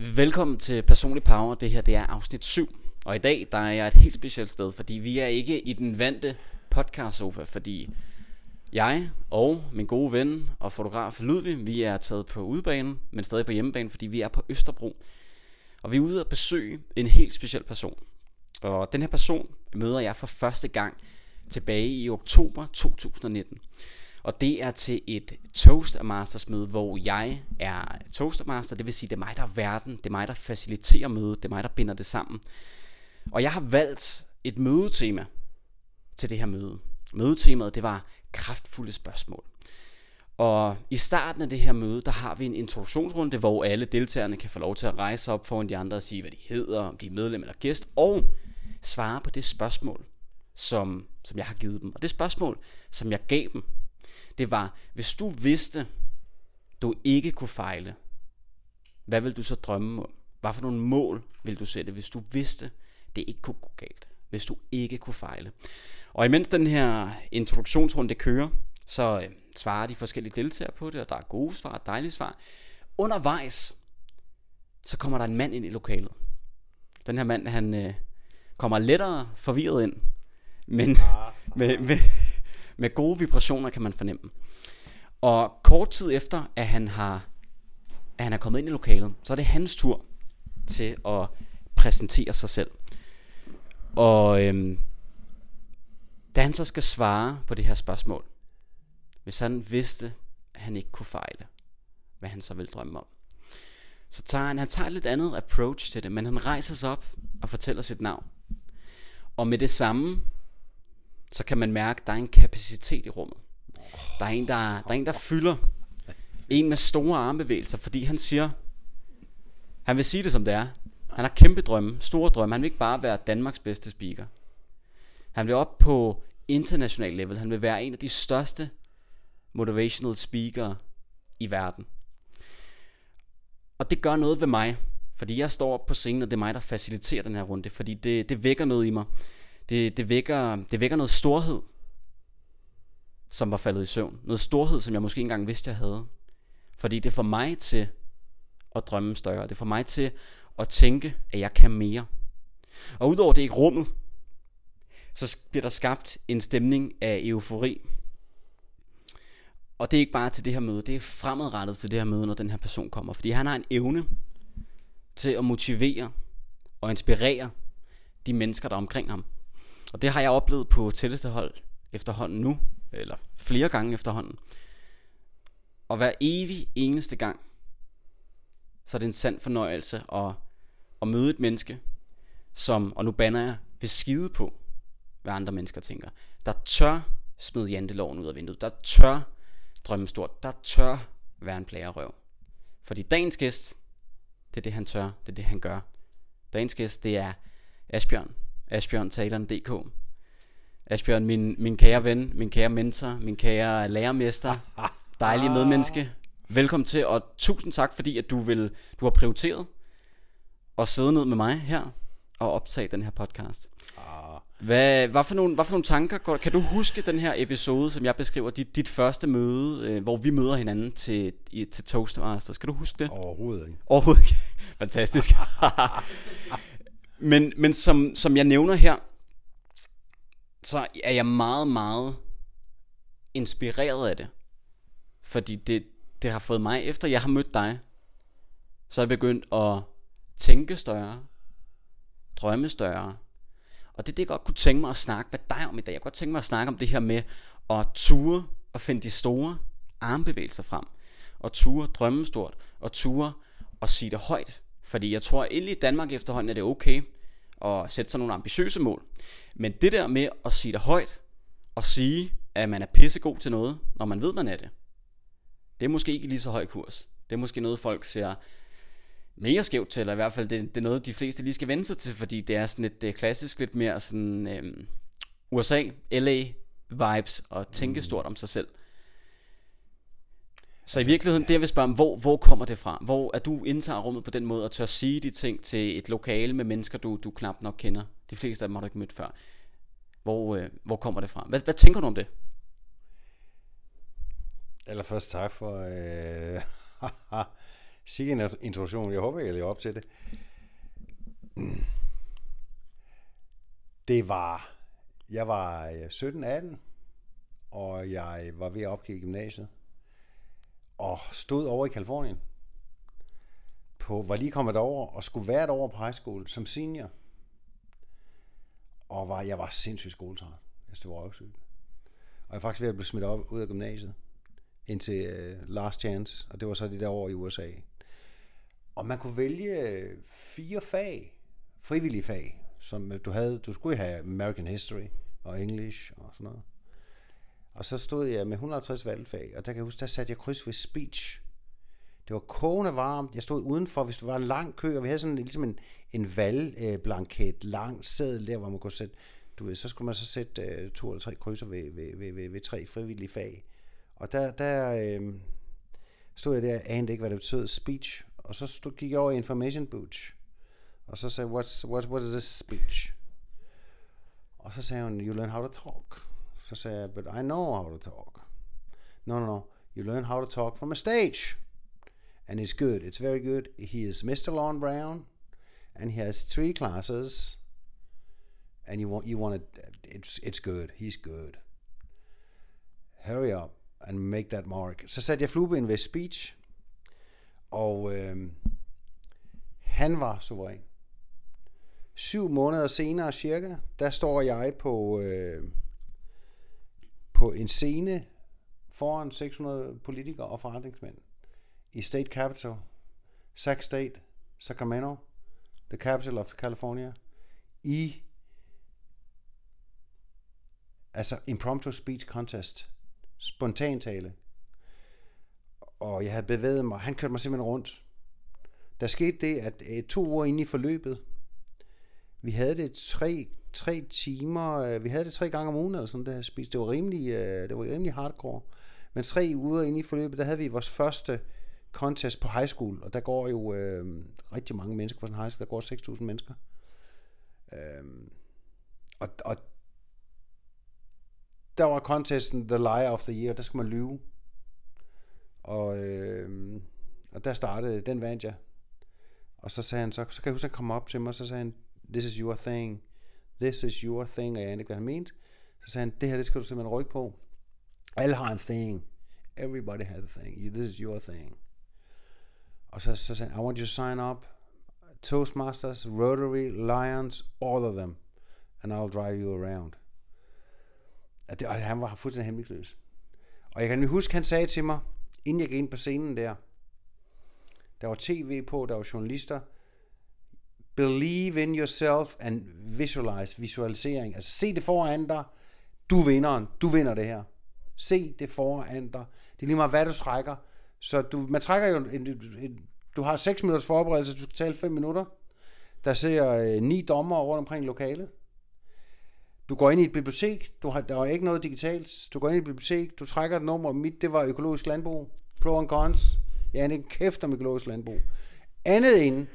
Velkommen til Personlig Power. Det her det er afsnit 7. Og i dag der er jeg et helt specielt sted, fordi vi er ikke i den vante podcast sofa, fordi jeg og min gode ven og fotograf Ludvig, vi er taget på udebanen, men stadig på hjemmebane, fordi vi er på Østerbro. Og vi er ude at besøge en helt speciel person. Og den her person møder jeg for første gang tilbage i oktober 2019. Og det er til et Toastmasters møde, hvor jeg er Toastmaster, det vil sige, det er mig, der er verden, det er mig, der faciliterer mødet, det er mig, der binder det sammen. Og jeg har valgt et mødetema til det her møde. Mødetemaet, det var kraftfulde spørgsmål. Og i starten af det her møde, der har vi en introduktionsrunde, hvor alle deltagerne kan få lov til at rejse op foran de andre og sige, hvad de hedder, om de er medlem eller gæst, og svare på det spørgsmål, som, som jeg har givet dem. Og det spørgsmål, som jeg gav dem, det var, hvis du vidste, du ikke kunne fejle, hvad vil du så drømme om? Hvad for nogle mål vil du sætte, hvis du vidste, det ikke kunne gå galt? Hvis du ikke kunne fejle? Og imens den her introduktionsrunde kører, så øh, svarer de forskellige deltagere på det, og der er gode svar, dejlige svar. Undervejs, så kommer der en mand ind i lokalet. Den her mand, han øh, kommer lettere forvirret ind, men med, med, med gode vibrationer kan man fornemme. Og kort tid efter, at han har, at han er kommet ind i lokalet, så er det hans tur til at præsentere sig selv. Og øhm, da han så skal svare på det her spørgsmål, hvis han vidste, at han ikke kunne fejle, hvad han så ville drømme om, så tager han, han tager et lidt andet approach til det, men han rejser sig op og fortæller sit navn. Og med det samme, så kan man mærke, at der er en kapacitet i rummet. Der er en, der, der, er en, der fylder. En med store armbevægelser, fordi han siger, han vil sige det som det er. Han har kæmpe drømme, store drømme. Han vil ikke bare være Danmarks bedste speaker. Han vil op på international level. Han vil være en af de største motivational speaker i verden. Og det gør noget ved mig, fordi jeg står op på scenen, og det er mig, der faciliterer den her runde, fordi det, det vækker noget i mig. Det, det, vækker, det vækker noget storhed, som var faldet i søvn. Noget storhed, som jeg måske ikke engang vidste, jeg havde. Fordi det får mig til at drømme større. Det får mig til at tænke, at jeg kan mere. Og udover det ikke rummet, så bliver der skabt en stemning af eufori. Og det er ikke bare til det her møde, det er fremadrettet til det her møde, når den her person kommer. Fordi han har en evne til at motivere og inspirere de mennesker, der er omkring ham. Og det har jeg oplevet på tætteste hold efterhånden nu, eller flere gange efterhånden. Og hver evig eneste gang, så er det en sand fornøjelse at, at møde et menneske, som, og nu banner jeg, vil skide på, hvad andre mennesker tænker. Der tør smide janteloven ud af vinduet. Der tør drømme stort. Der tør være en plagerøv. Fordi dagens gæst, det er det han tør, det er det han gør. Dagens gæst, det er Asbjørn. Asbjørn Taleren.dk Asbjørn, min, min kære ven, min kære mentor, min kære lærermester, dejlige medmenneske. Velkommen til, og tusind tak, fordi at du, vil, du har prioriteret at sidde ned med mig her og optage den her podcast. Hvad, hvad, for nogle, hvad for nogle tanker Kan du huske den her episode, som jeg beskriver, dit, dit første møde, øh, hvor vi møder hinanden til, i, til Toastmasters? Skal du huske det? Overhovedet ikke. Overhovedet ikke. Fantastisk. men men som, som jeg nævner her, så er jeg meget, meget inspireret af det. Fordi det, det har fået mig, efter jeg har mødt dig, så er jeg begyndt at tænke større, drømme større. Og det er det, jeg godt kunne tænke mig at snakke med dig om i dag. Jeg kunne godt tænke mig at snakke om det her med at ture og finde de store armbevægelser frem. Og ture drømme stort. Og ture og sige det højt. Fordi jeg tror, at i Danmark efterhånden er det okay at sætte sig nogle ambitiøse mål. Men det der med at sige det højt, og sige, at man er pissegod til noget, når man ved, man er det, det er måske ikke lige så høj kurs. Det er måske noget, folk ser mere skævt til, eller i hvert fald det, det er noget, de fleste lige skal vende sig til, fordi det er sådan et det er klassisk lidt mere sådan øhm, USA, LA vibes og tænke stort om sig selv. Så i virkeligheden, det jeg vil spørge om, hvor, hvor kommer det fra? Hvor er du indtager rummet på den måde og tør sige de ting til et lokale med mennesker, du, du knap nok kender? De fleste af dem har du ikke mødt før. Hvor, øh, hvor kommer det fra? Hvad, hvad tænker du om det? Allerførst tak for øh, Sikke en introduktion. Jeg håber, jeg lever op til det. Det var... Jeg var 17-18, og jeg var ved at opgive gymnasiet. Og stod over i Kalifornien. På, var lige kommet over og skulle være over på high school som senior. Og var, jeg var sindssygt skoletræt. Jeg stod røvsygt. Og jeg er faktisk ved at blive smidt op ud af gymnasiet indtil uh, last chance, og det var så det der år i USA. Og man kunne vælge øh, fire fag, frivillige fag, som øh, du havde. Du skulle have American History og English og sådan noget. Og så stod jeg med 150 valgfag, og der kan jeg huske, der satte jeg kryds ved speech. Det var kogende varmt. Jeg stod udenfor, hvis du var en lang kø, og vi havde sådan ligesom en, en valgblanket, øh, lang sædel der, hvor man kunne sætte, du ved, så skulle man så sætte uh, to eller tre krydser ved, ved, ved, ved, ved tre frivillige fag. Og der, der øh, stod jeg der, anede ikke, hvad det betød, speech. Og så stod, gik jeg over i information booth. Og så sagde what's, what, what is this speech? Og så sagde hun, you learn how to talk. Så sagde jeg, but I know how to talk. No, no, no. You learn how to talk from a stage. And it's good. It's very good. He is Mr. Lon Brown. And he has three classes. And you want, you want it, it's, it's good. He's good. Hurry up and make that mark. Så satte jeg flueben ved speech, og øh, han var suveræn. Syv måneder senere cirka, der står jeg på, øh, på en scene foran 600 politikere og forretningsmænd i State Capital, Sac State, Sacramento, the capital of California, i altså impromptu speech contest spontan tale. Og jeg havde bevæget mig. Han kørte mig simpelthen rundt. Der skete det, at øh, to uger inde i forløbet, vi havde det tre, tre timer, øh, vi havde det tre gange om ugen, eller sådan der spiste. Det var rimelig, øh, det var rimelig hardcore. Men tre uger inde i forløbet, der havde vi vores første contest på high school, og der går jo øh, rigtig mange mennesker på sådan en high school, der går 6.000 mennesker. Øh, og, og der var contesten The Liar of the Year, der skulle man lyve. Og, øh, og der startede, den vandt jeg. Og så sagde han, så, så kan jeg huske, at han kom op til mig, og så sagde han, this is your thing. This is your thing, og jeg ikke, hvad han mente. Så sagde han, det her, det skal du simpelthen rykke på. Alle har en thing. Everybody has a thing. This is your thing. Og så, så sagde han, I want you to sign up. Toastmasters, Rotary, Lions, all of them. And I'll drive you around. Og, det, og han var fuldstændig hemmeligløs. Og jeg kan huske, han sagde til mig, inden jeg gik ind på scenen der, der var tv på, der var journalister, believe in yourself and visualize, visualisering. Altså se det foran dig, du vinder du vinder det her. Se det foran dig. Det er lige meget, hvad du trækker. Så du, man trækker jo, en, en, du har 6 minutters forberedelse, du skal tale 5 minutter. Der sidder øh, ni dommer rundt omkring lokalet. Du går ind i et bibliotek, du har, der er ikke noget digitalt, du går ind i et bibliotek, du trækker et nummer, mit det var økologisk landbrug, pro and cons, jeg er ikke kæft om økologisk landbrug. Andet end,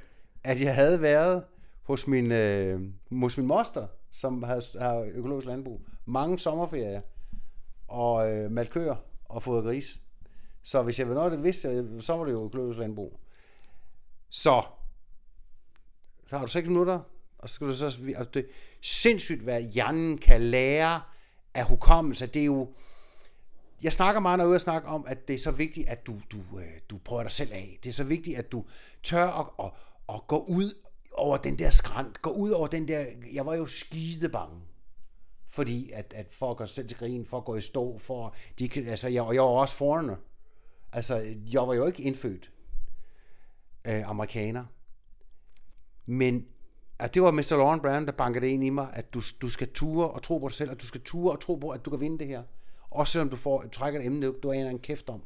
at jeg havde været hos min, øh, hos min moster, som har, har økologisk landbrug, mange sommerferier, og øh, malt køer og fået gris. Så hvis jeg ved noget, det vidste så var det jo økologisk landbrug. Så, så har du 6 minutter, og så skal du så, altså det er sindssygt, hvad hjernen kan lære af hukommelse. Det er jo, jeg snakker meget når jeg snakker om, at det er så vigtigt, at du, du, øh, du prøver dig selv af. Det er så vigtigt, at du tør at, at, og gå ud over den der skrant, gå ud over den der, jeg var jo skide bange. Fordi at, at folk går selv til grin, for at gå i stå, for, de, altså jeg, jeg var også foreigner. Altså, jeg var jo ikke indfødt øh, amerikaner. Men at det var Mr. Lauren Brand, der bankede ind i mig, at du, du skal ture og tro på dig selv, og du skal ture og tro på, at du kan vinde det her. Også selvom du får, trækker et emne, du aner en kæft om.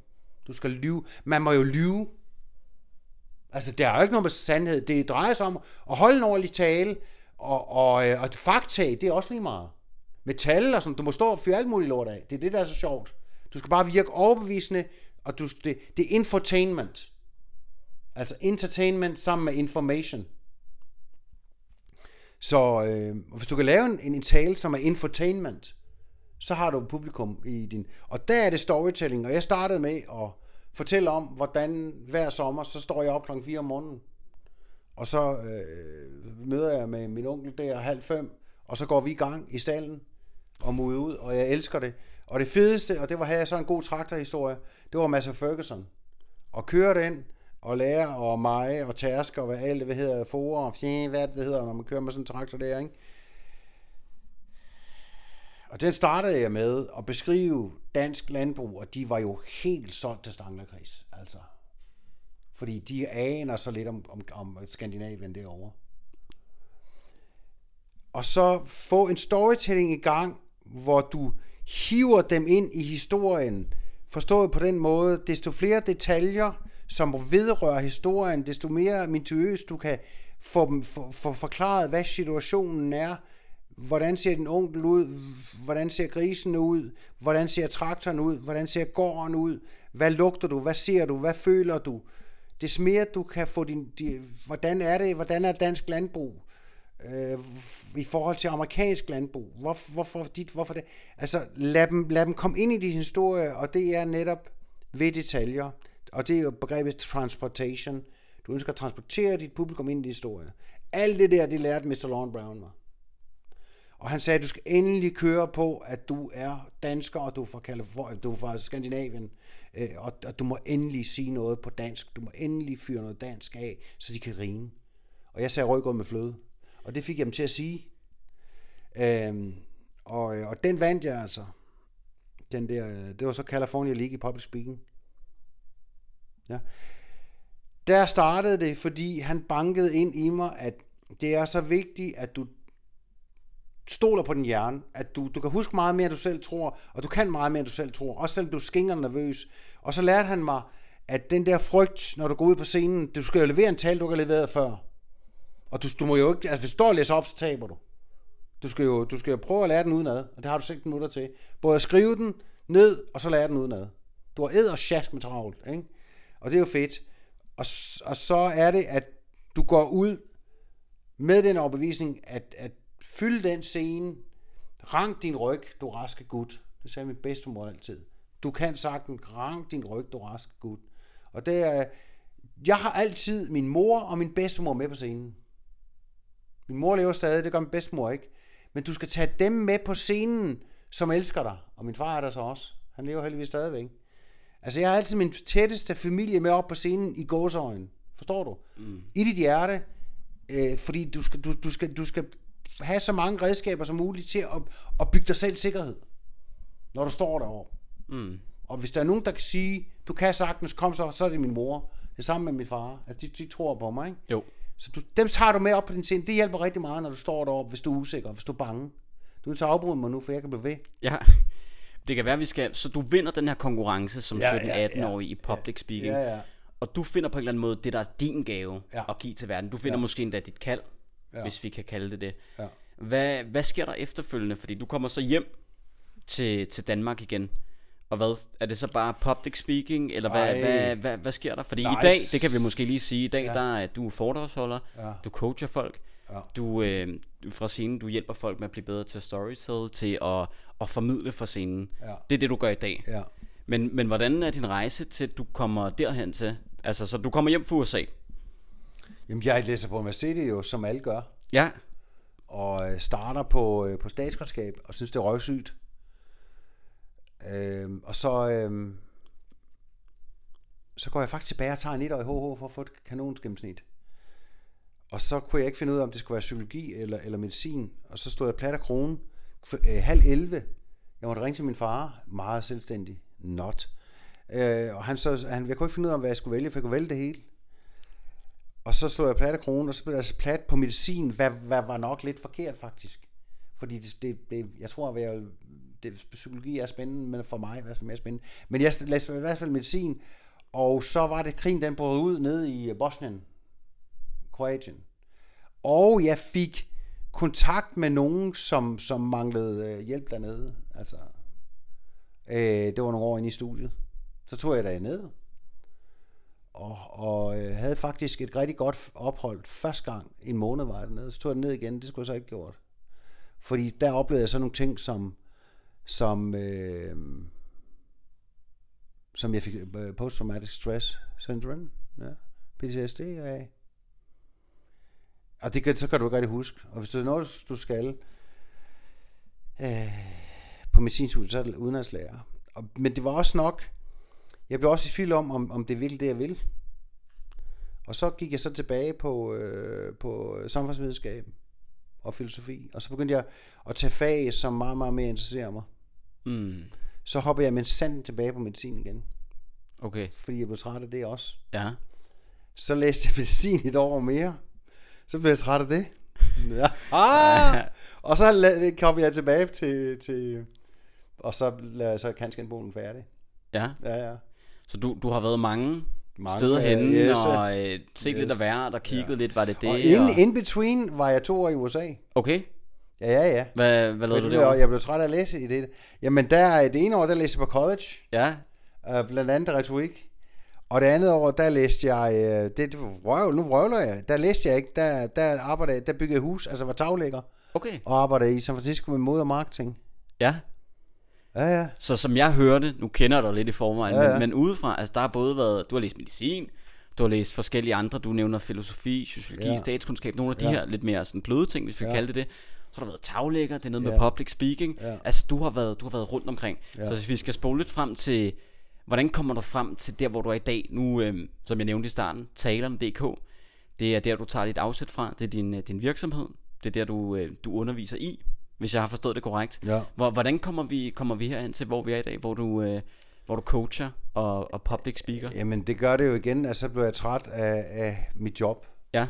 Du skal lyve. Man må jo lyve. Altså, der er jo ikke noget med sandhed. Det drejer sig om at holde en ordentlig tale, og, og, øh, og fakta, det er også lige meget. Metal og sådan, du må stå og fyre alt muligt lort af. Det er det, der er så sjovt. Du skal bare virke overbevisende, og du, det, det er infotainment. Altså entertainment sammen med information. Så øh, hvis du kan lave en, en tale, som er infotainment, så har du publikum i din... Og der er det storytelling, og jeg startede med at fortælle om, hvordan hver sommer, så står jeg op klokken 4 om morgenen, og så øh, møder jeg med min onkel der halv fem, og så går vi i gang i stallen og mude ud, og jeg elsker det. Og det fedeste, og det var her så en god traktorhistorie, det var Massa Ferguson. Og køre den, og lære og meje og tærske og hvad alt det hvad hedder, for og fjæ, hvad det hedder, når man kører med sådan en traktor der, ikke? Og den startede jeg med at beskrive dansk landbrug, og de var jo helt solgt til Stanglerkris, altså. Fordi de aner så lidt om, om, om Skandinavien derovre. Og så få en storytelling i gang, hvor du hiver dem ind i historien, forstået på den måde, desto flere detaljer, som vedrører historien, desto mere minutiøst du kan få, dem, for, for forklaret, hvad situationen er, hvordan ser den onkel ud, hvordan ser grisen ud, hvordan ser traktoren ud, hvordan ser gården ud, hvad lugter du, hvad ser du, hvad føler du. Det mere du kan få din, de, hvordan er det, hvordan er dansk landbrug øh, i forhold til amerikansk landbrug, hvor, hvorfor dit, hvorfor det, altså lad dem, lad dem komme ind i din historie, og det er netop ved detaljer, og det er jo begrebet transportation. Du ønsker at transportere dit publikum ind i din historie. Alt det der, det lærte Mr. Lorne Brown mig. Og han sagde, at du skal endelig køre på, at du er dansker, og du er fra, Kalifornien, du er fra Skandinavien, øh, og, og du må endelig sige noget på dansk. Du må endelig fyre noget dansk af, så de kan grine. Og jeg sagde rødgrød med fløde. Og det fik jeg dem til at sige. Øhm, og, øh, og den vandt jeg altså. Den der, øh, det var så California League i Public Speaking. Ja. Der startede det, fordi han bankede ind i mig, at det er så vigtigt, at du stoler på din hjerne, at du, du kan huske meget mere, end du selv tror, og du kan meget mere, end du selv tror, også selvom du skinger nervøs. Og så lærte han mig, at den der frygt, når du går ud på scenen, du skal jo levere en tale, du har leveret før. Og du, du må jo ikke, altså hvis du står og læser op, så taber du. Du skal, jo, du skal jo prøve at lære den udenad, og det har du 6 minutter til. Både at skrive den ned, og så lære den udenad. Du har æd og sjask med travlt, ikke? Og det er jo fedt. Og, og så er det, at du går ud med den overbevisning, at, at fylde den scene, rank din ryg, du raske gut. Det sagde min bedstemor altid. Du kan sagtens rank din ryg, du raske gut. Og det er, jeg har altid min mor og min bedstemor med på scenen. Min mor lever stadig, det gør min bedstemor ikke. Men du skal tage dem med på scenen, som elsker dig. Og min far er der så også. Han lever heldigvis stadigvæk. Altså, jeg har altid min tætteste familie med op på scenen i gåsøjen. Forstår du? Mm. I dit hjerte. Øh, fordi du skal, du, du, skal, du skal have så mange redskaber som muligt til at, at bygge dig selv sikkerhed. Når du står derovre. Mm. Og hvis der er nogen, der kan sige, du kan sagtens, kom så, så er det min mor. Det samme med min far. Altså, de, de tror på mig, ikke? Jo. Så du, dem tager du med op på din scene. Det hjælper rigtig meget, når du står deroppe, hvis du er usikker, hvis du er bange. Du vil tage afbryde mig nu, for jeg kan blive ved. Ja, det kan være, at vi skal... Så du vinder den her konkurrence som ja, 17-18-årig ja, i public ja, speaking. Ja, ja. Og du finder på en eller anden måde det, der er din gave ja. at give til verden. Du finder ja. måske endda dit kald, ja. hvis vi kan kalde det det. Ja. Hvad, hvad sker der efterfølgende? Fordi du kommer så hjem til, til Danmark igen. Og hvad, er det så bare public speaking, eller hvad, hvad, hvad, hvad sker der? Fordi nice. i dag, det kan vi måske lige sige, i dag ja. der er du foredragsholder, ja. du coacher folk, ja. du øh, fra scenen, du hjælper folk med at blive bedre til storytell, til at, at formidle fra scenen. Ja. Det er det, du gør i dag. Ja. Men, men hvordan er din rejse til, at du kommer derhen til? Altså, så du kommer hjem fra USA? Jamen, jeg læser på universitetet jo, som alle gør. Ja. Og øh, starter på, øh, på statskundskab, og synes, det er røvsygt. Øh, og så, øh, så går jeg faktisk tilbage og tager en år i HH for at få et kanonsgennemsnit. Og så kunne jeg ikke finde ud af, om det skulle være psykologi eller, eller medicin. Og så stod jeg plat af kronen øh, halv 11. Jeg måtte ringe til min far, meget selvstændig, not. Øh, og han så, han, jeg kunne ikke finde ud af, hvad jeg skulle vælge, for jeg kunne vælge det hele. Og så slog jeg plat af kronen, og så blev jeg altså plat på medicin, hvad, hvad var nok lidt forkert faktisk. Fordi det, det, det jeg tror, at jeg det, psykologi er spændende, men for mig er det mere spændende. Men jeg læste i hvert fald medicin, og så var det krigen, den brød ud nede i Bosnien, Kroatien. Og jeg fik kontakt med nogen, som, som manglede øh, hjælp dernede. Altså, øh, det var nogle år inde i studiet. Så tog jeg dernede, og, og øh, havde faktisk et rigtig godt ophold første gang. En måned var jeg dernede. Så tog jeg ned igen. Det skulle jeg så ikke gjort. Fordi der oplevede jeg så nogle ting, som som, øh, som jeg fik øh, stress syndrome, ja, PTSD af. Og det kan, så kan du ikke rigtig huske. Og hvis det er noget, du skal øh, på medicinstudiet, så er det udenlandslærer. Og, men det var også nok, jeg blev også i tvivl om, om, om det ville det, jeg vil. Og så gik jeg så tilbage på, øh, på samfundsvidenskab og filosofi. Og så begyndte jeg at tage fag, som meget, meget mere interesserer mig. Mm. Så hopper jeg med sand tilbage på medicin igen. Okay. Fordi jeg blev træt af det også. Ja. Så læste jeg medicin et år mere. Så blev jeg træt af det. Ja. Ah! og så kom jeg tilbage til, til og så lavede jeg så kanskindbogen færdig. Ja. Ja, ja. Så du, du har været mange, mange steder øh, henne yes, og øh, set yes. lidt af hvert og kigget ja. lidt, var det det? Og in, in between var jeg to år i USA. Okay. Ja, ja, ja. Hvad, hvad lavede du Jeg, derovre? jeg blev træt af at læse i det. Jamen, der, det ene år, der læste jeg på college. Ja. Uh, blandt andet retorik. Og det andet år, der læste jeg, uh, det, det røv, nu røvler jeg, der læste jeg ikke, der, der arbejdede der byggede hus, altså var taglægger, Okay. og arbejdede i San Francisco med mode og marketing. Ja. Ja, ja. Så som jeg hørte, nu kender du lidt i forvejen, Ja, ja. Men, men udefra, altså der har både været, du har læst medicin, du har læst forskellige andre, du nævner filosofi, sociologi, Ja. statskundskab, nogle af de Ja. her lidt mere sådan bløde ting, hvis vi Ja. ja. kalde det det. Så har der været taglægger, det er noget med Ja. public speaking. Ja. Altså du har været, du har været rundt omkring. Ja. Så hvis vi skal spole lidt frem til, hvordan kommer du frem til der, hvor du er i dag? Nu, øhm, som jeg nævnte i starten, taleren.dk, det er der, du tager dit afsæt fra. Det er din, øh, din virksomhed. Det er der, du, øh, du underviser i, hvis jeg har forstået det korrekt. Ja. Hvor, hvordan kommer vi, kommer vi herhen til, hvor vi er i dag, hvor du, øh, hvor du coacher og, og public speaker? Jamen, det gør det jo igen, altså så blev jeg træt af, af mit job Ja,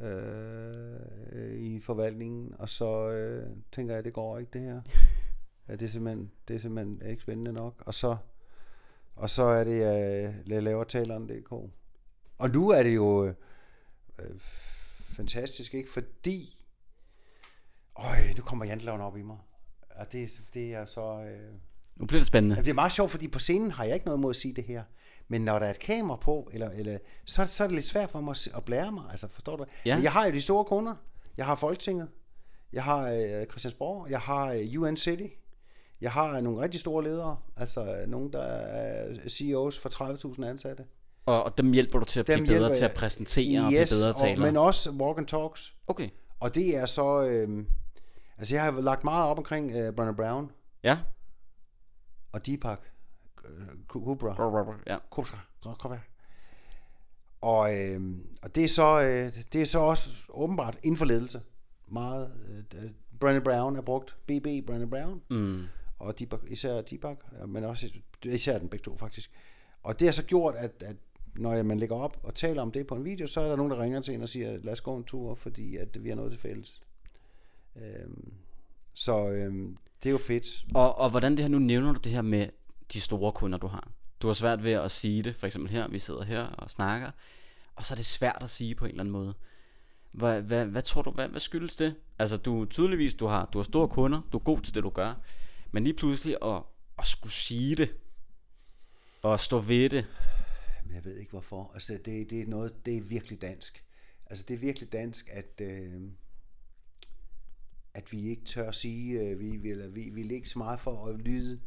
øh, i forvaltningen, og så øh, tænker jeg, det går ikke det her. Ja, det, er simpelthen, det er simpelthen ikke spændende nok. Og så, og så er det, jeg, jeg laver taleren.dk. Og nu er det jo øh, øh, fantastisk, ikke? Fordi, øj, nu kommer jantloven op i mig. Og det, det er så... Øh, nu bliver det spændende. Jamen, det er meget sjovt, fordi på scenen har jeg ikke noget mod at sige det her. Men når der er et kamera på, eller, eller, så, så er det lidt svært for mig at, blære mig. Altså, forstår du? Ja. Men jeg har jo de store kunder. Jeg har Folketinget. Jeg har øh, Christiansborg. Jeg har øh, UN City. Jeg har nogle rigtig store ledere. Altså øh, nogle, der er CEOs for 30.000 ansatte. Og, og dem hjælper du til at Dem blive bedre til at præsentere og blive bedre og, talere. men også walk and talks. Okay, Og det er så... Øh, altså, jeg har lagt meget op omkring øh, Brené Brown ja. og Deepak øh, Chopra. ja. Kosa. Kosa. Og, øh, og det er så øh, det er så også åbenbart inden for ledelse. Meget. Øh, Brené Brown er brugt. BB Brené Brown. Mm. Og Deepak, især Deepak, men også især den begge to faktisk. Og det har så gjort, at, at når man lægger op og taler om det på en video, så er der nogen, der ringer til en og siger, lad os gå en tur, fordi at vi har noget til fælles. Øhm, så øhm, det er jo fedt. Og, og hvordan det her, nu nævner du det her med de store kunder, du har. Du har svært ved at sige det, for eksempel her, vi sidder her og snakker, og så er det svært at sige på en eller anden måde. Hvad, hvad, hvad tror du, hvad, hvad skyldes det? Altså du tydeligvis, du har, du har store kunder, du er god til det, du gør, men lige pludselig at, at skulle sige det, og stå ved det, Men jeg ved ikke hvorfor. Altså det, det er noget, det er virkelig dansk. Altså det er virkelig dansk, at, øh, at vi ikke tør at sige, øh, vi, vi, eller vi, vi vil ikke så meget for at lyde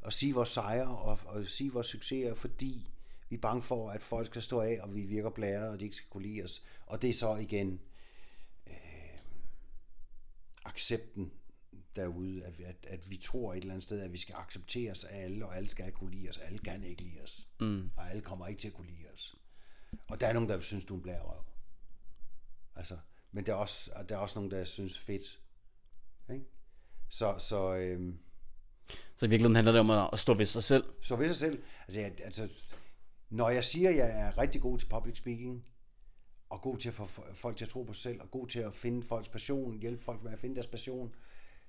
og sige vores sejre og, og sige vores succeser, fordi vi er bange for, at folk skal stå af, og vi virker blæret, og de ikke skal kunne lide os. Og det er så igen øh, accepten derude, at, at, at vi tror et eller andet sted, at vi skal accepteres af alle, og alle skal kunne lide os, alle kan ikke lide os, mm. og alle kommer ikke til at kunne lide os. Og der er nogen, der synes, du er en blærerøv. Altså, men der er også, og der er også nogen, der synes fedt. Ikke? Så, så, øhm, så i virkeligheden handler det om at, stå ved sig selv. så ved sig selv, altså, jeg, altså, når jeg siger, at jeg er rigtig god til public speaking, og god til at få folk til at tro på sig selv, og god til at finde folks passion, hjælpe folk med at finde deres passion,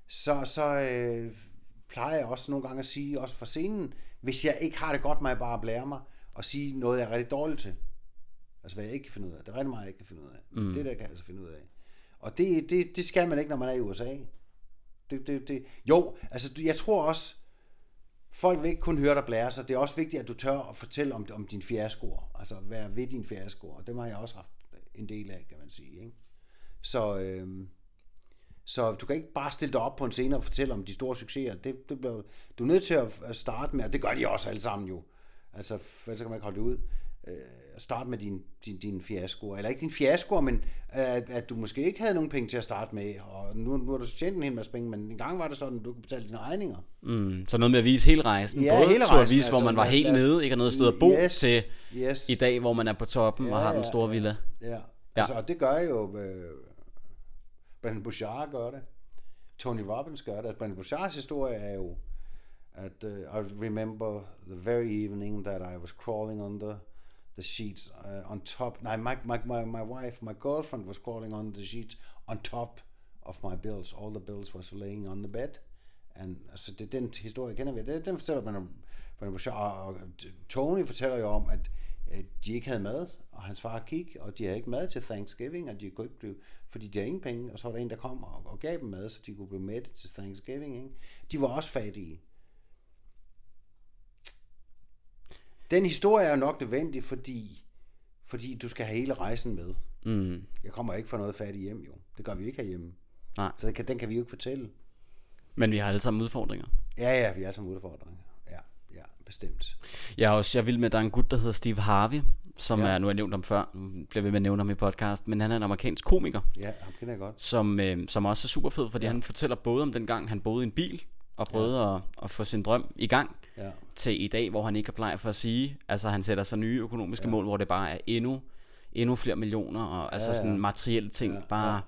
så, så øh, plejer jeg også nogle gange at sige, også for scenen, hvis jeg ikke har det godt med at bare blære mig, og sige noget, jeg er rigtig dårlig til. Altså, hvad jeg ikke kan finde ud af. Det er rigtig meget, jeg ikke kan finde ud af. Mm. Det der kan jeg altså finde ud af. Og det, det, det skal man ikke, når man er i USA. Det, det, det. Jo, altså, jeg tror også, folk vil ikke kun høre dig blære sig. Det er også vigtigt, at du tør at fortælle om, om din fiaskoer. Altså, være ved din fiaskoer. Og dem har jeg også haft en del af, kan man sige. Ikke? Så, øh, så du kan ikke bare stille dig op på en scene og fortælle om de store succeser. Det, det bliver, du er nødt til at starte med, og det gør de også alle sammen jo, Altså, for ellers kan man ikke holde det ud. Øh, start med din, din, din fiasko. Eller ikke din fiasko, men at, at du måske ikke havde nogen penge til at starte med. Og nu, nu har du tjent en hel masse penge, men en gang var det sådan, at du kunne betale dine regninger. Mm, så noget med at vise hele rejsen. Ja, Både hele tur at rejsen, vise, hvor altså, man var helt nede, ikke har noget sted at bo, Yes, til yes. i dag, hvor man er på toppen og har den store ja, villa. Ja. ja. Altså, og det gør jo, øh, Brandon Bouchard gør det, Tony Robbins gør det. Altså, Brandon Bouchards historie er jo, at uh, I remember the very evening that I was crawling under the sheets uh, on top. Nej, my, my, my, my wife, my girlfriend was crawling on the sheets on top of my bills. All the bills was laying on the bed. And, altså, det, den historie kender vi. Det, den fortæller man om Brandon Bouchard. Og Tony fortæller jo om, at øh, de ikke havde mad, og hans far gik, og de havde ikke mad til Thanksgiving, og de kunne ikke blive, fordi de havde ingen penge, og så var der en, der kom og, og gav dem mad, så de kunne blive mætte til Thanksgiving. Ikke? De var også fattige. Den historie er nok nødvendig, fordi, fordi du skal have hele rejsen med. Mm. Jeg kommer ikke fra noget fattigt hjem, jo. Det gør vi ikke herhjemme. Nej. Så den kan, den kan vi jo ikke fortælle. Men vi har alle sammen udfordringer. Ja, ja, vi er som udfordringer. Ja, ja, bestemt. Jeg er også, jeg vil med, der er en gut, der hedder Steve Harvey, som Ja. ja. er, nu har jeg nævnt ham før, nu bliver vi med at nævne ham i podcast, men han er en amerikansk komiker, Ja, ham kender jeg godt. som, øh, som også er super fed, fordi ja. han fortæller både om den gang, han boede i en bil, og prøvede ja. at, at få sin drøm i gang, Ja. til i dag, hvor han ikke er bleg for at sige, altså han sætter sig nye økonomiske ja. mål, hvor det bare er endnu, endnu flere millioner, og altså Ja, ja. sådan materielle ting, Ja, ja, bare, ja.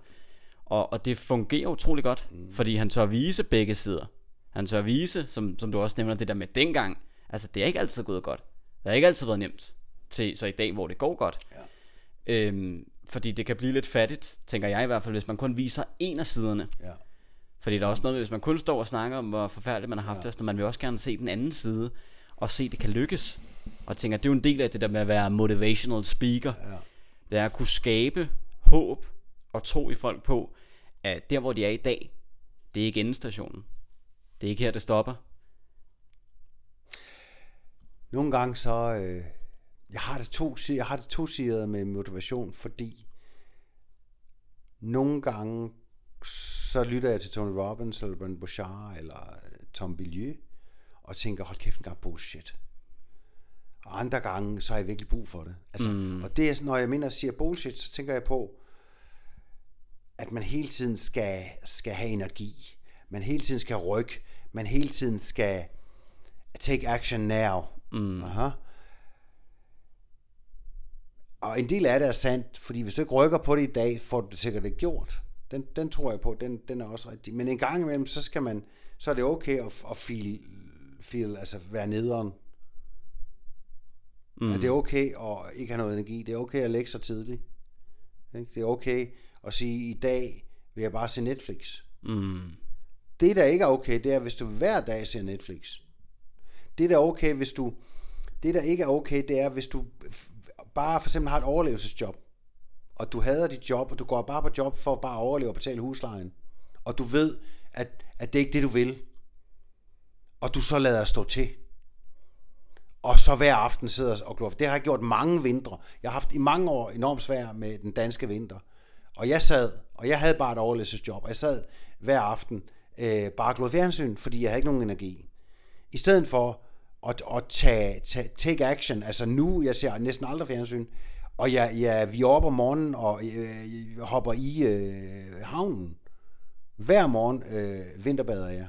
Og, og det fungerer utrolig godt, mm. fordi han tør vise begge sider. Han tør vise, som, som du også nævner, det der med dengang, altså det er ikke altid gået godt. Det har ikke altid været nemt, til så i dag, hvor det går godt. Ja. Øhm, fordi det kan blive lidt fattigt, tænker jeg i hvert fald, hvis man kun viser en af siderne. Ja. Fordi der er også noget, med, hvis man kun står og snakker om, hvor forfærdeligt man har haft Ja. det, så man vil også gerne se den anden side, og se, at det kan lykkes. Og tænker, det er jo en del af det der med at være motivational speaker. Ja. Det er at kunne skabe håb og tro i folk på, at der, hvor de er i dag, det er ikke endestationen. Det er ikke her, det stopper. Nogle gange så, øh, jeg har det to, jeg har det to sider med motivation, fordi nogle gange så lytter jeg til Tony Robbins eller Brandon Bouchard eller øh, Tom Billieu og tænker, hold kæft en gang bullshit. Og andre gange, så har jeg virkelig brug for det. Altså, mm. Og det er, sådan, når jeg mener at siger bullshit, så tænker jeg på, at man hele tiden skal, skal have energi. Man hele tiden skal rykke. Man hele tiden skal take action now. Mm. Aha. Og en del af det er sandt, fordi hvis du ikke rykker på det i dag, får du det sikkert ikke gjort. Den, den tror jeg på, den, den er også rigtig. Men en gang imellem, så skal man, så er det okay at, at feel, feel, altså være nederen. Mm. Ja, det er okay at ikke have noget energi. Det er okay at lægge sig tidligt. Ikke? Det er okay at sige, i dag vil jeg bare se Netflix. Mm. Det, der ikke er okay, det er, hvis du hver dag ser Netflix. Det, der er okay, hvis du... Det, der ikke er okay, det er, hvis du bare for eksempel har et overlevelsesjob, og du hader dit job, og du går bare på job for at bare at overleve og betale huslejen, og du ved, at, at det ikke er det, du vil, og du så lader stå til, og så hver aften sidder og glor. Det har jeg gjort mange vintre. Jeg har haft i mange år enormt svært med den danske vinter. Og jeg sad, og jeg havde bare et overlevelsesjob, og jeg sad hver aften øh, bare glod fjernsyn, fordi jeg havde ikke nogen energi. I stedet for at, at tage, tage, take action, altså nu, jeg ser næsten aldrig fjernsyn, og jeg, jeg, vi er oppe om morgenen og øh, øh, hopper i øh, havnen. Hver morgen øh, vinterbader jeg.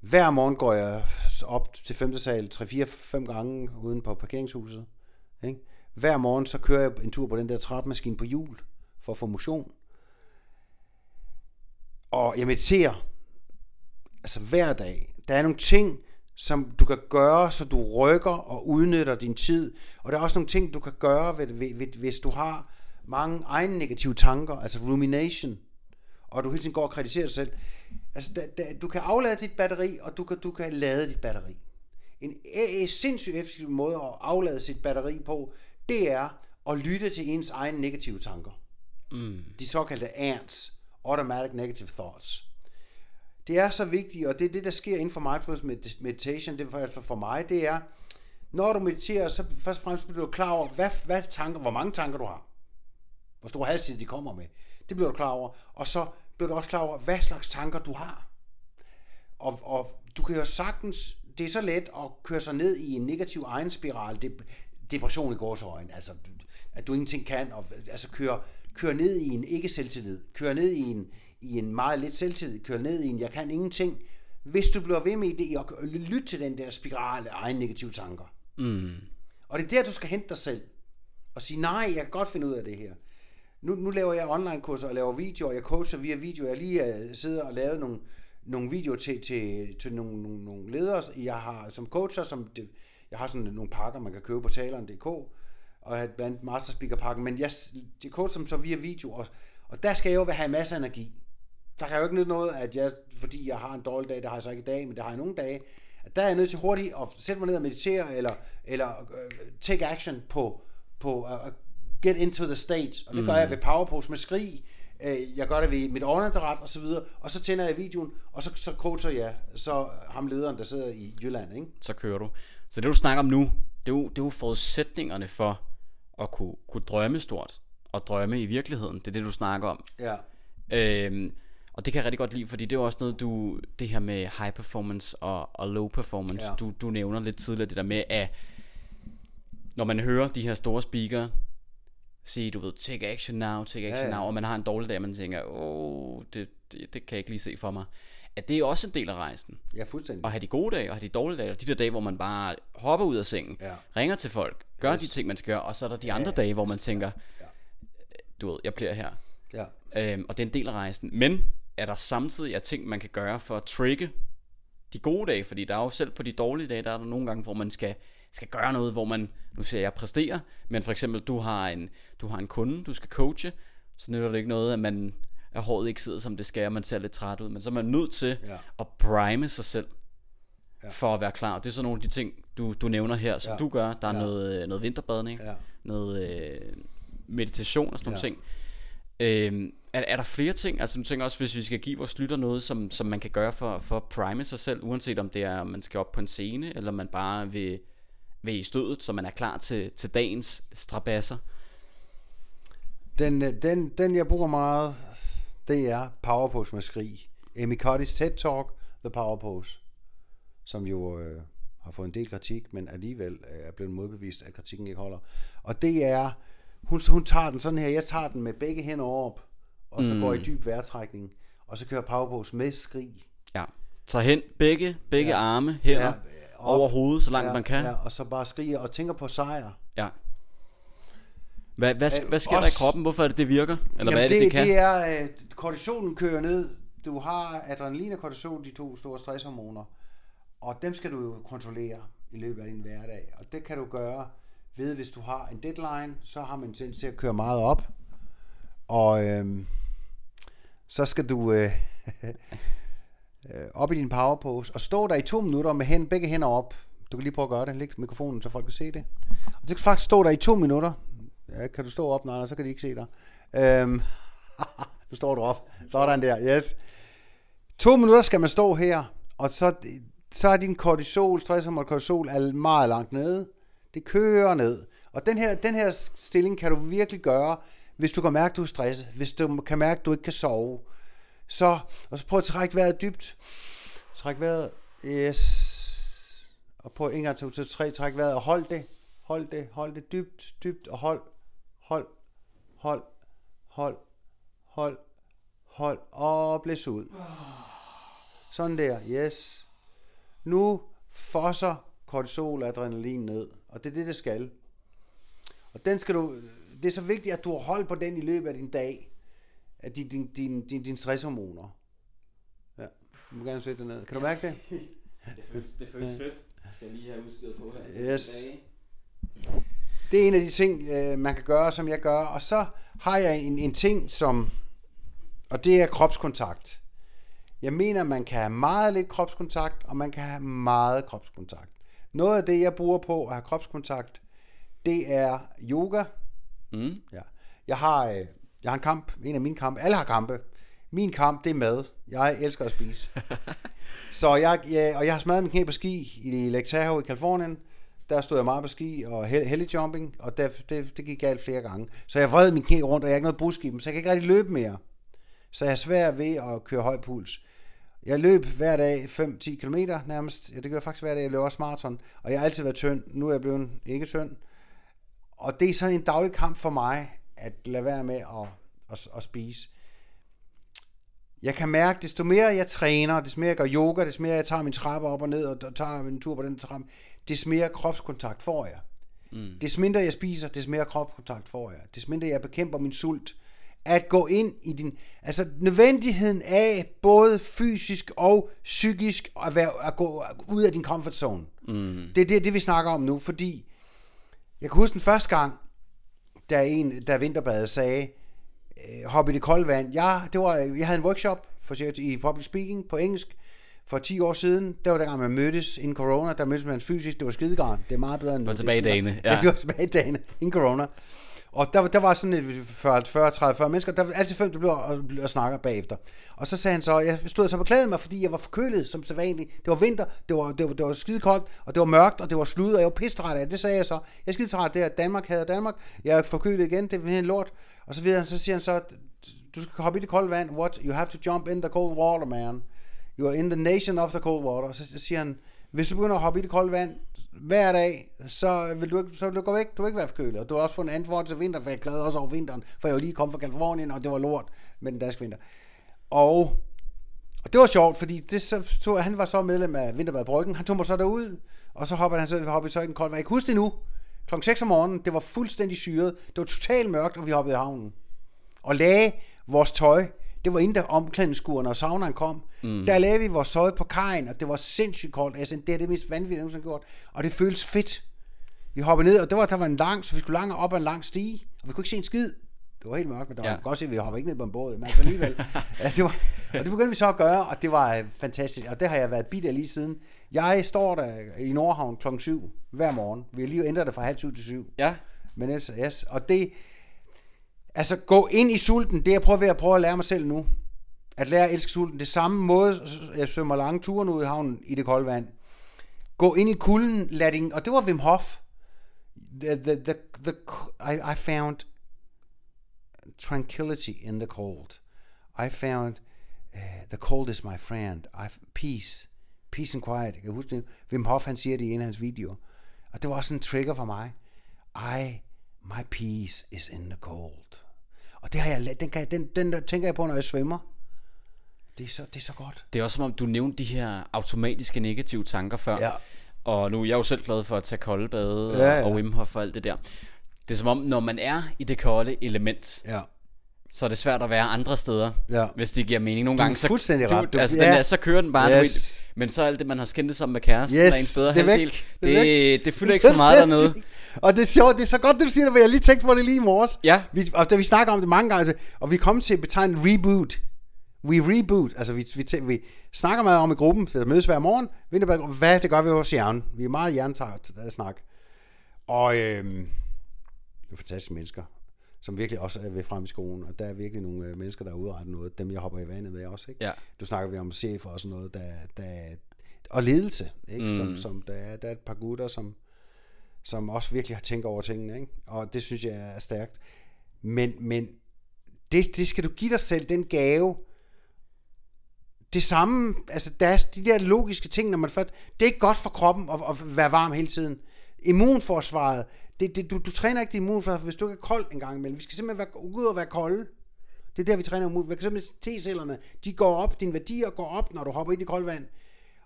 Hver morgen går jeg op til 5. sal 3-4-5 gange uden på parkeringshuset. Ikke? Hver morgen så kører jeg en tur på den der trappemaskine på hjul for at få motion. Og jeg mediterer altså hver dag. Der er nogle ting, som du kan gøre, så du rykker og udnytter din tid. Og der er også nogle ting, du kan gøre, ved, ved, ved, hvis du har mange egne negative tanker, altså rumination, og du hele tiden går og kritiserer dig selv. Altså, der, der, du kan aflade dit batteri, og du kan, du kan lade dit batteri. En e- sindssygt effektiv måde at aflade sit batteri på, det er at lytte til ens egne negative tanker. Mm. De såkaldte ANTS, Automatic Negative Thoughts. Det er så vigtigt, og det er det, der sker inden for mindfulness meditation, det er for, for mig, det er, når du mediterer, så først og fremmest bliver du klar over, hvad, hvad tanker, hvor mange tanker du har. Hvor stor hastighed de kommer med. Det bliver du klar over. Og så bliver du også klar over, hvad slags tanker du har. Og, og du kan jo sagtens, det er så let at køre sig ned i en negativ egen spiral, det, depression i gårsøjne, altså at du ingenting kan, og, altså køre, køre ned i en ikke selvtillid, køre ned i en, i en meget lidt selvtillid, køre ned i en jeg kan ingenting, hvis du bliver ved med det, og lytte til den der spiral af egen negative tanker. Mm. Og det er der, du skal hente dig selv, og sige, nej, jeg kan godt finde ud af det her. Nu, nu laver jeg online-kurser og laver videoer, jeg coacher via video, jeg lige uh, sidder og lavet nogle, nogle videoer til, til, til nogle, nogle, nogle ledere, jeg har som coacher, som det, jeg har sådan nogle pakker, man kan købe på taleren.dk, og jeg blandt masterspeaker-pakken, men jeg, jeg coacher dem så via video, og, og der skal jeg jo have masser af energi. Der kan jo ikke nytte noget, at jeg, fordi jeg har en dårlig dag, det har jeg så ikke i dag, men det har jeg nogle dage, at der er jeg nødt til hurtigt at sætte mig ned og meditere, eller, eller uh, take action på, på uh, get into the state, og det mm. gør jeg ved powerpose med skrig, uh, jeg gør det ved mit åndedræt og så videre, og så tænder jeg videoen, og så, så coacher jeg så ham lederen, der sidder i Jylland, ikke? Så kører du. Så det du snakker om nu, det er jo, det er jo forudsætningerne for at kunne, kunne drømme stort, og drømme i virkeligheden, det er det du snakker om. Ja. Øhm, og det kan jeg rigtig godt lide, fordi det er jo også noget, du, det her med high performance og, og low performance, Ja. du, du nævner lidt tidligere, det der med, at når man hører de her store speaker sige, du ved, take action now, take action Ja, ja. now, og man har en dårlig dag, og man tænker, åh, det, det, det kan jeg ikke lige se for mig. At det er også en del af rejsen. Ja, fuldstændig. At have de gode dage, og have de dårlige dage, og de der dage, hvor man bare hopper ud af sengen, Ja. ringer til folk, gør Yes. de ting, man skal gøre, og så er der de andre dage, hvor man tænker, du ved, jeg bliver her. Ja. Øhm, og det er en del af rejsen. Men er der samtidig er ting, man kan gøre for at trigge de gode dage? Fordi der er jo selv på de dårlige dage, der er der nogle gange, hvor man skal, skal gøre noget, hvor man, nu siger jeg præsterer, men for eksempel, du har en, du har en kunde, du skal coache, så nytter det ikke noget, at man at håret ikke sidder som det skal, og man ser lidt træt ud, men så er man nødt til Ja. at prime sig selv, for at være klar. Det er så nogle af de ting, du, du nævner her, som Ja. du gør. Der er Ja. noget, noget vinterbadning, Ja. noget øh, meditation og sådan nogle Ja. ting. Øhm, er, er der flere ting? Altså du tænker også, hvis vi skal give vores lytter noget, som, som man kan gøre for, for at prime sig selv, uanset om det er, om man skal op på en scene, eller man bare vil, vil i stødet, så man er klar til, til dagens strabasser. Den, øh, den, den, jeg bruger meget, det er Power Pose med skrig. Amy Cuddy's TED Talk, The Power Pose, som jo øh, har fået en del kritik, men alligevel øh, er blevet modbevist, at kritikken ikke holder. Og det er, hun, hun tager den sådan her, jeg tager den med begge hænder op, og så mm. går i dyb vejrtrækning, og så kører Power Pose med skrig. Ja. Tag hen begge, begge Ja. arme, hænder, Ja, op. over hovedet, så langt ja, man kan. Ja, og så bare skriger og tænker på sejr. Ja. Hvad, hvad, Øh, hvad sker der i også- kroppen? Hvorfor er det, det virker? Eller Jamen, hvad er det, det, det kan? det er, øh, kortisolen kører ned. Du har adrenalin og kortisol, de to store stresshormoner. Og dem skal du jo kontrollere i løbet af din hverdag. Og det kan du gøre ved, hvis du har en deadline, så har man tendens til at køre meget op. Og øhm, så skal du øh, øh op i din powerpose og stå der i to minutter med hen, begge hænder op. Du kan lige prøve at gøre det. Læg mikrofonen, så folk kan se det. Og du kan faktisk stå der i to minutter. Ja, kan du stå op? Nej, nej, så kan de ikke se dig. Øhm, nu står du op. Sådan der, yes. To minutter skal man stå her, og så, så er din kortisol, stresshormon kortisol, er meget langt nede. Det kører ned. Og den her, den her stilling kan du virkelig gøre, hvis du kan mærke, at du er stresset. Hvis du kan mærke, at du ikke kan sove. Så, og så prøv at trække vejret dybt. Træk vejret, yes. Og på en gang, til, to, tre, træk vejret, og hold det. Hold det, hold det dybt, dybt, og hold, hold, hold, hold, hold, hold, og blæs ud. Sådan der, yes. Nu fosser kortisol og adrenalin ned, og det er det, det skal. Og den skal du, det er så vigtigt, at du har hold på den i løbet af din dag, af din, din, din, din, din stresshormoner. Ja, du må gerne sætte det ned. Kan du mærke det? Det føles, det føles fedt. Skal jeg lige have udstyret på her? Yes. Det er en af de ting, øh, man kan gøre, som jeg gør. Og så har jeg en, en ting, som... Og det er kropskontakt. Jeg mener, man kan have meget lidt kropskontakt, og man kan have meget kropskontakt. Noget af det, jeg bruger på at have kropskontakt, det er yoga. Mm. Ja. Jeg har, øh, jeg har en kamp, en af mine kampe. Alle har kampe. Min kamp, det er mad. Jeg elsker at spise. Så jeg, ja, og jeg har smadret min knæ på ski i Lake Tahoe i Kalifornien. Der stod jeg meget på ski og hel- helijumping, og det, det, det gik galt flere gange. Så jeg vred min knæ rundt, og jeg har ikke noget brusk i dem, så jeg kan ikke rigtig løbe mere. Så jeg er svær ved at køre høj puls. Jeg løb hver dag 5-10 km nærmest. Ja, det gør jeg faktisk hver dag. Jeg løber også maraton. Og jeg har altid været tynd. Nu er jeg blevet ikke tynd. Og det er sådan en daglig kamp for mig, at lade være med at, at, at spise. Jeg kan mærke, desto mere jeg træner, desto mere jeg gør yoga, desto mere jeg tager min trappe op og ned og tager en tur på den trappe, desto mere kropskontakt får jeg. Mm. Des mindre jeg spiser, des mere kropskontakt får jeg. Des mindre jeg bekæmper min sult. At gå ind i din... Altså nødvendigheden af både fysisk og psykisk at, være, at gå ud af din comfort zone. Mm. Det er det, det, vi snakker om nu, fordi jeg kan huske den første gang, da en, der vinterbad sagde, øh, hop i det kolde vand. Ja, det var, jeg havde en workshop for, i public speaking på engelsk, for 10 år siden, der var dengang man mødtes inden corona, der mødtes man fysisk, det var skidegarn. Det er meget bedre end... Det var tilbage i dagene. Ja. ja, det var tilbage i dagene, inden corona. Og der, der var sådan et 40, 40, 30, 40 mennesker, der var altid fem, der blev og, og snakker bagefter. Og så sagde han så, jeg stod så beklagede mig, fordi jeg var forkølet som sædvanligt. Det var vinter, det var, det var, det var skide koldt, og det var mørkt, og det var slud, og jeg var pistræt af det. sagde jeg så. Jeg er skide træt af det, at Danmark havde Danmark. Jeg er forkølet igen, det er en lort. Og så videre, så siger han så, du skal hoppe i det kolde vand. What? You have to jump in the cold water, man. You are in the nation of the cold water. Så siger han, hvis du begynder at hoppe i det kolde vand hver dag, så vil du ikke, så vil du gå væk. Du vil ikke være forkølet. Og du har også fået en anden forhold til vinteren, for jeg glæder også over vinteren, for jeg var lige kommet fra Kalifornien, og det var lort med den danske vinter. Og, og det var sjovt, fordi det så, tog, han var så medlem af Vinterbad Bryggen. Han tog mig så derud, og så hoppede han så, hoppede så i den kolde vand. Jeg kan huske det nu. Klokken 6 om morgenen, det var fuldstændig syret. Det var totalt mørkt, og vi hoppede i havnen. Og lagde vores tøj det var inden der omklædningsskuren, og saunaen kom. Mm. Der lavede vi vores tøj på kajen, og det var sindssygt koldt. Altså, det er det mest vanvittige, jeg nogensinde gjort. Og det føltes fedt. Vi hoppede ned, og det var, der var en lang, så vi skulle langt op ad en lang stige, og vi kunne ikke se en skid. Det var helt mørkt, men der ja. var godt se, at vi hopper ikke ned på en båd, men altså alligevel. ja, det var, og det begyndte vi så at gøre, og det var øh, fantastisk, og det har jeg været bidt af lige siden. Jeg står der i Nordhavn kl. 7 hver morgen. Vi har lige ændret det fra halv syv til syv. Ja. Men yes, yes. og det, Altså gå ind i sulten, det jeg prøver at prøve at lære mig selv nu. At lære at elske sulten. Det samme måde, jeg svømmer lange ture ud i havnen i det kolde vand. Gå ind i kulden, lad din, og det var Wim Hof. The, the, the, the, I, I found tranquility in the cold. I found uh, the cold is my friend. I, peace. Peace and quiet. Jeg kan huske det. Wim Hof, han siger det i en af hans videoer. Og det var også en trigger for mig. I My peace is in the cold. Og det har jeg, den, kan, den, den der tænker jeg på, når jeg svømmer. Det er, så, det er så godt. Det er også som om, du nævnte de her automatiske negative tanker før. Ja. Og nu er jeg jo selv glad for at tage koldbade ja, ja. og Wim Hof og alt det der. Det er som om, når man er i det kolde element, ja så er det svært at være andre steder, ja. hvis det giver mening. Nogle gange, så, fuldstændig ret. Du, altså, ja. den der, så kører den bare, yes. du, men så alt det, man har skændet sammen med kæresten, yes. en steder det er væk. Det, det, det fylder ikke så meget dernede. Og det er sjovt, det er så godt, du siger det, for jeg lige tænkt på det lige i morges. Ja. Vi, og da vi snakker om det mange gange, og vi kom til at betegne reboot. We reboot. Altså, vi, vi, vi snakker meget om i gruppen, vi mødes hver morgen. Hvad det gør vi hos hjernen. Vi er meget hjernetaget at snakke. Og øhm, det er fantastiske mennesker som virkelig også er ved frem i skolen, og der er virkelig nogle øh, mennesker, der er udrettet noget, dem jeg hopper i vandet med også, ikke? Ja. Du snakker vi om chefer og sådan noget, der, der, og ledelse, ikke? Mm. Som, som der, er, der er et par gutter, som, som også virkelig har tænkt over tingene, ikke? Og det synes jeg er stærkt. Men, men det, det skal du give dig selv, den gave, det samme, altså der er de der logiske ting, når man først, det er ikke godt for kroppen at, at være varm hele tiden. Immunforsvaret, det, det, du, du træner ikke dit immunforsvar, hvis du ikke er kold en gang imellem. Vi skal simpelthen være, ud og være kolde. Det er der, vi træner immun. Vi kan simpelthen T-cellerne, de går op, dine værdier går op, når du hopper i det kolde vand.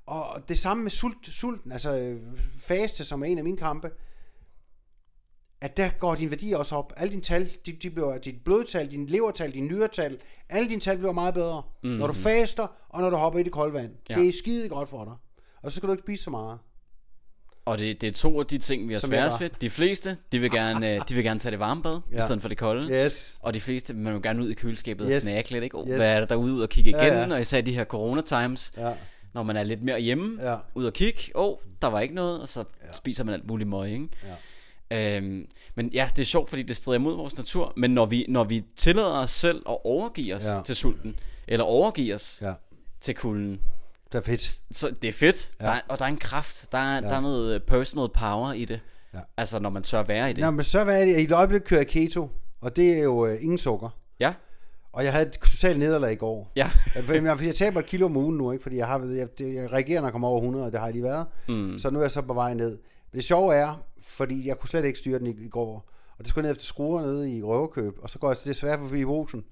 Og det samme med sult, sulten, altså faste, som er en af mine kampe, at der går din værdi også op. Alle dine tal, de, de bliver, dit blodtal, din levertal, din nyretal, alle dine tal bliver meget bedre, mm-hmm. når du faster, og når du hopper i det kolde vand. Ja. Det er skide godt for dig. Og så skal du ikke spise så meget. Og det, det er to af de ting, vi har sværest ved. De fleste, de vil gerne, øh, de vil gerne tage det varme bad, ja. i stedet for det kolde. Yes. Og de fleste, man vil gerne ud i køleskabet yes. og snakke lidt, ikke? Oh, yes. Hvad er der derude ud og kigge igen? Ja, ja. Og især de her corona times, ja. Når man er lidt mere hjemme, ja. ud og kigge. Åh, oh, der var ikke noget, og så ja. spiser man alt muligt møg, ikke? Ja. Øhm, men ja, det er sjovt, fordi det strider mod vores natur. Men når vi, når vi tillader os selv at overgive os ja. til sulten, eller overgive os ja. til kulden, det er fedt. Så det er fedt, ja. der er, og der er en kraft, der er, ja. der er noget øh, personal power i det. Ja. Altså når man tør være i det. Når man tør være i det. I et øjeblik kører jeg keto, og det er jo øh, ingen sukker. Ja. Og jeg havde et totalt nederlag i går. Ja. jeg, jeg, jeg taber et kilo om ugen nu, ikke? fordi jeg, har, jeg, jeg reagerer, når jeg kommer over 100, og det har jeg lige været. Mm. Så nu er jeg så på vej ned. Men det sjove er, fordi jeg kunne slet ikke styre den i, i går, og det skulle ned efter skruer nede i Røverkøb, og så går jeg desværre forbi Vosen.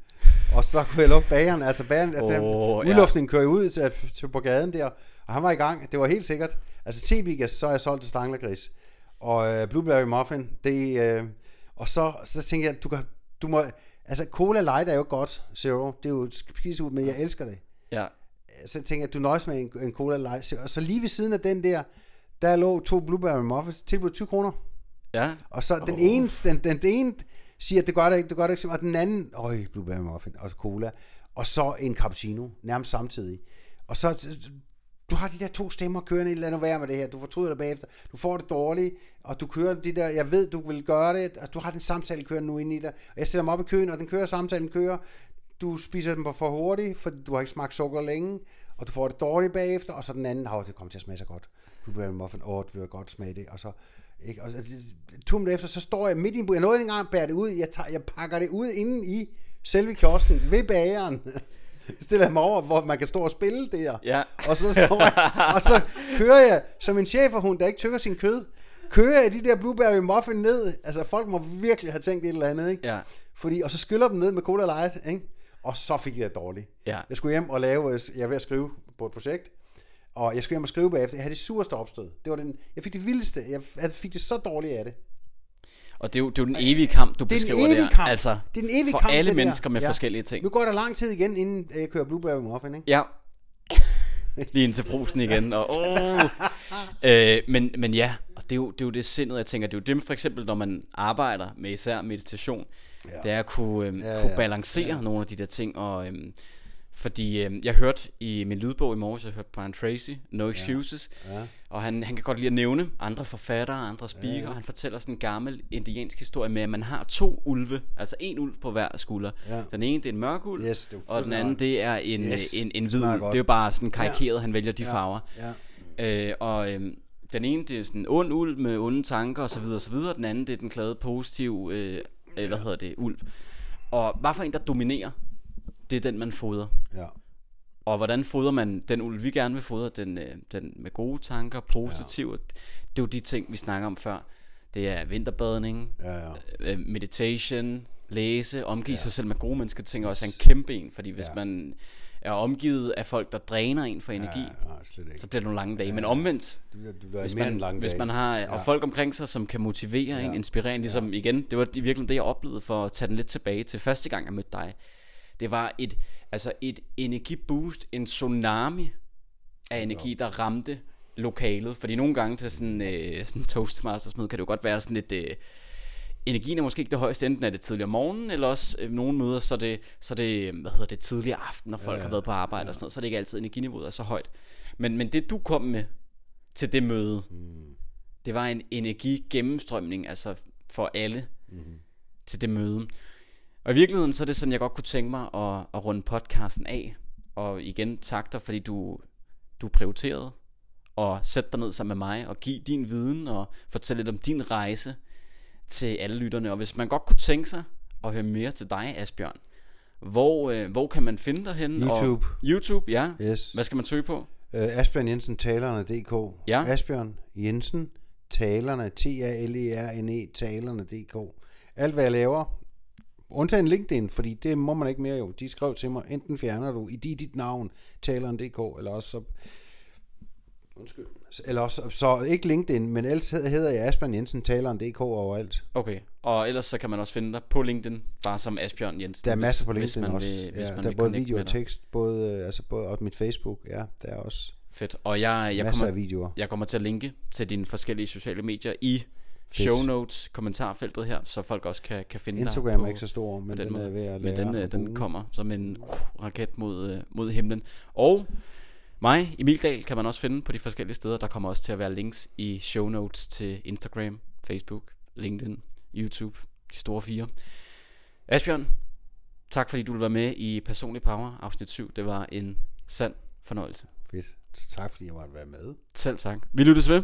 Og så kunne jeg lukke bageren, altså bageren, oh, ja. udluftningen kører ud til, til, på gaden der, og han var i gang, det var helt sikkert. Altså T-Bigas, så er jeg solgt til Stanglergris, og øh, Blueberry Muffin, det, øh, og så, så tænkte jeg, du, kan, du må, altså Cola Light er jo godt, Zero, det er jo skise ud, men jeg elsker det. Ja. Så tænkte jeg, du nøjes med en, en Cola Light, og så lige ved siden af den der, der lå to Blueberry Muffins, tilbud 20 kroner. Ja. Og så den Åh. ene, den, den, den ene siger, det gør det ikke, det gør det ikke, og den anden, øj, Blueberry Muffin og cola, og så en cappuccino, nærmest samtidig. Og så, du har de der to stemmer kørende, lad nu være med det her, du fortryder det bagefter, du får det dårligt, og du kører de der, jeg ved, du vil gøre det, og du har den samtale kørende nu inde i dig, og jeg sætter mig op i køen, og den kører, samtalen kører, du spiser den for hurtigt, for du har ikke smagt sukker længe, og du får det dårligt bagefter, og så den anden, åh, det kommer til at smage så godt. Blueberry muffin, åh, det bliver godt smage det, og så, ikke, og så- to minutter efter, så står jeg midt i en bu- jeg nåede ikke engang at bære det ud, jeg, tager, jeg pakker det ud inden i selve kiosken, ved bageren, stiller jeg mig over, hvor man kan stå og spille der, Ja. og så står jeg, og så kører jeg som en cheferhund, der ikke tykker sin kød, kører jeg de der blueberry muffin ned, altså folk må virkelig have tænkt et eller andet, ikke? Ja. Fordi, og så skyller dem ned med Cola Light, ikke? Og så fik jeg det dårligt. Ja. Jeg skulle hjem og lave, jeg ved at skrive på et projekt, og jeg skulle hjem og skrive bagefter. Jeg havde det sureste opstød. Det var den, jeg fik det vildeste. Jeg fik det så dårligt af det. Og det er, jo, det er jo den evige kamp, du Det er beskriver evig der. kamp. Altså, Det er en evig for kamp, alle der. mennesker med Ja. forskellige ting. Nu går der lang tid igen, inden jeg kører Blueberry Muffin, ikke? Ja. Lige ind til brusen igen. Og, oh. øh, men, men ja, og det er, jo, det er jo det sindet, jeg tænker. Det er jo det for eksempel, når man arbejder med især meditation. Ja. Det er at kunne, øhm, Ja, kunne balancere ja. nogle af de der ting. Og, øhm, fordi øhm, jeg hørte i min lydbog i morges, jeg hørte Brian Tracy, No Excuses. Ja. Og han, han kan godt lide at nævne andre forfattere, andre speaker. Ja, ja. Han fortæller sådan en gammel indiansk historie med, at man har to ulve. Altså en ulv på hver skulder. Ja. Den ene, det er en mørk ulv. Yes, og den anden, det er en, Yes, yes, en, en det hvid ulv. Det er jo bare sådan karikeret, han vælger de Ja. farver. Ja. Øh, og øhm, den ene, det er sådan en ond ulv med onde tanker osv. osv. Den anden, det er den glade, positive, øh, øh, hvad hedder det, ulv. Og hvad for en, der dominerer, det er den, man fodrer. ja. Og hvordan fodrer man den ulv, vi gerne vil fodre? Den, øh, den med gode tanker, positiv. Ja. Det er jo de ting, vi snakker om før. Det er vinterbadning, Ja, ja. øh, meditation, læse, omgive ja. sig selv med gode mennesker, tænker også er en kæmpe en, fordi hvis Ja. man er omgivet af folk, der dræner en for energi, Ja, nej, slet ikke. så bliver det nogle lange dage. Ja. Men omvendt, Det bliver, det bliver hvis man, end lang hvis man har Ja. og folk omkring sig, som kan motivere ja. en, inspirere en, ligesom ja. igen, det var i virkeligheden det, jeg oplevede for at tage den lidt tilbage til første gang, jeg mødte dig. Det var et, altså et energiboost, en tsunami af energi, der ramte lokalet. Fordi nogle gange til sådan, øh, sådan toastmastersmøde, kan det jo godt være sådan lidt... Øh, energien er måske ikke det højeste, enten er det tidligere om morgenen, eller også øh, nogle møder, så er det, så er det, hvad hedder det, tidligere aften, når folk ja, har været på arbejde ja. og sådan noget, så er det ikke altid energiniveauet er så højt. Men, men det du kom med til det møde, mm. det var en energigennemstrømning, altså for alle mm. til det møde. Og i virkeligheden, så er det sådan, jeg godt kunne tænke mig at, at runde podcasten af. Og igen, tak dig, fordi du, du prioriterede og sætte dig ned sammen med mig og give din viden og fortælle lidt om din rejse til alle lytterne. Og hvis man godt kunne tænke sig at høre mere til dig, Asbjørn, hvor, øh, hvor kan man finde dig henne? YouTube. Og, YouTube, ja. Yes. Hvad skal man søge på? Øh, Asbjørn Jensen, talerne.dk. Ja. Asbjørn Jensen, talerne, T-A-L-E-R-N-E, talerne.dk. Alt hvad jeg laver, undtagen LinkedIn, fordi det må man ikke mere jo. De skrev til mig, enten fjerner du i dit, dit navn, taleren.dk, eller også så... Undskyld. Eller også, så ikke LinkedIn, men ellers hedder jeg Asbjørn Jensen, taleren.dk overalt. Okay, og ellers så kan man også finde dig på LinkedIn, bare som Asbjørn Jensen. Der er masser på LinkedIn hvis man også. Vil, hvis ja, man der er både video og tekst, både, øh, altså både, og mit Facebook, ja, der er også Fedt. Og jeg, jeg, masser kommer, af videoer. jeg kommer til at linke til dine forskellige sociale medier i show notes, kommentarfeltet her, så folk også kan, kan finde dig Instagram er ikke så stor, men den, måde. er ved at Men lære den, øh, den kommer som en uh, raket mod, øh, mod himlen. Og mig, Emil Dahl, kan man også finde på de forskellige steder. Der kommer også til at være links i show notes til Instagram, Facebook, LinkedIn, YouTube, de store fire. Asbjørn, tak fordi du vil være med i Personlig Power afsnit 7. Det var en sand fornøjelse. Fedt. Tak fordi jeg måtte være med. Selv tak. Vi lyttes ved.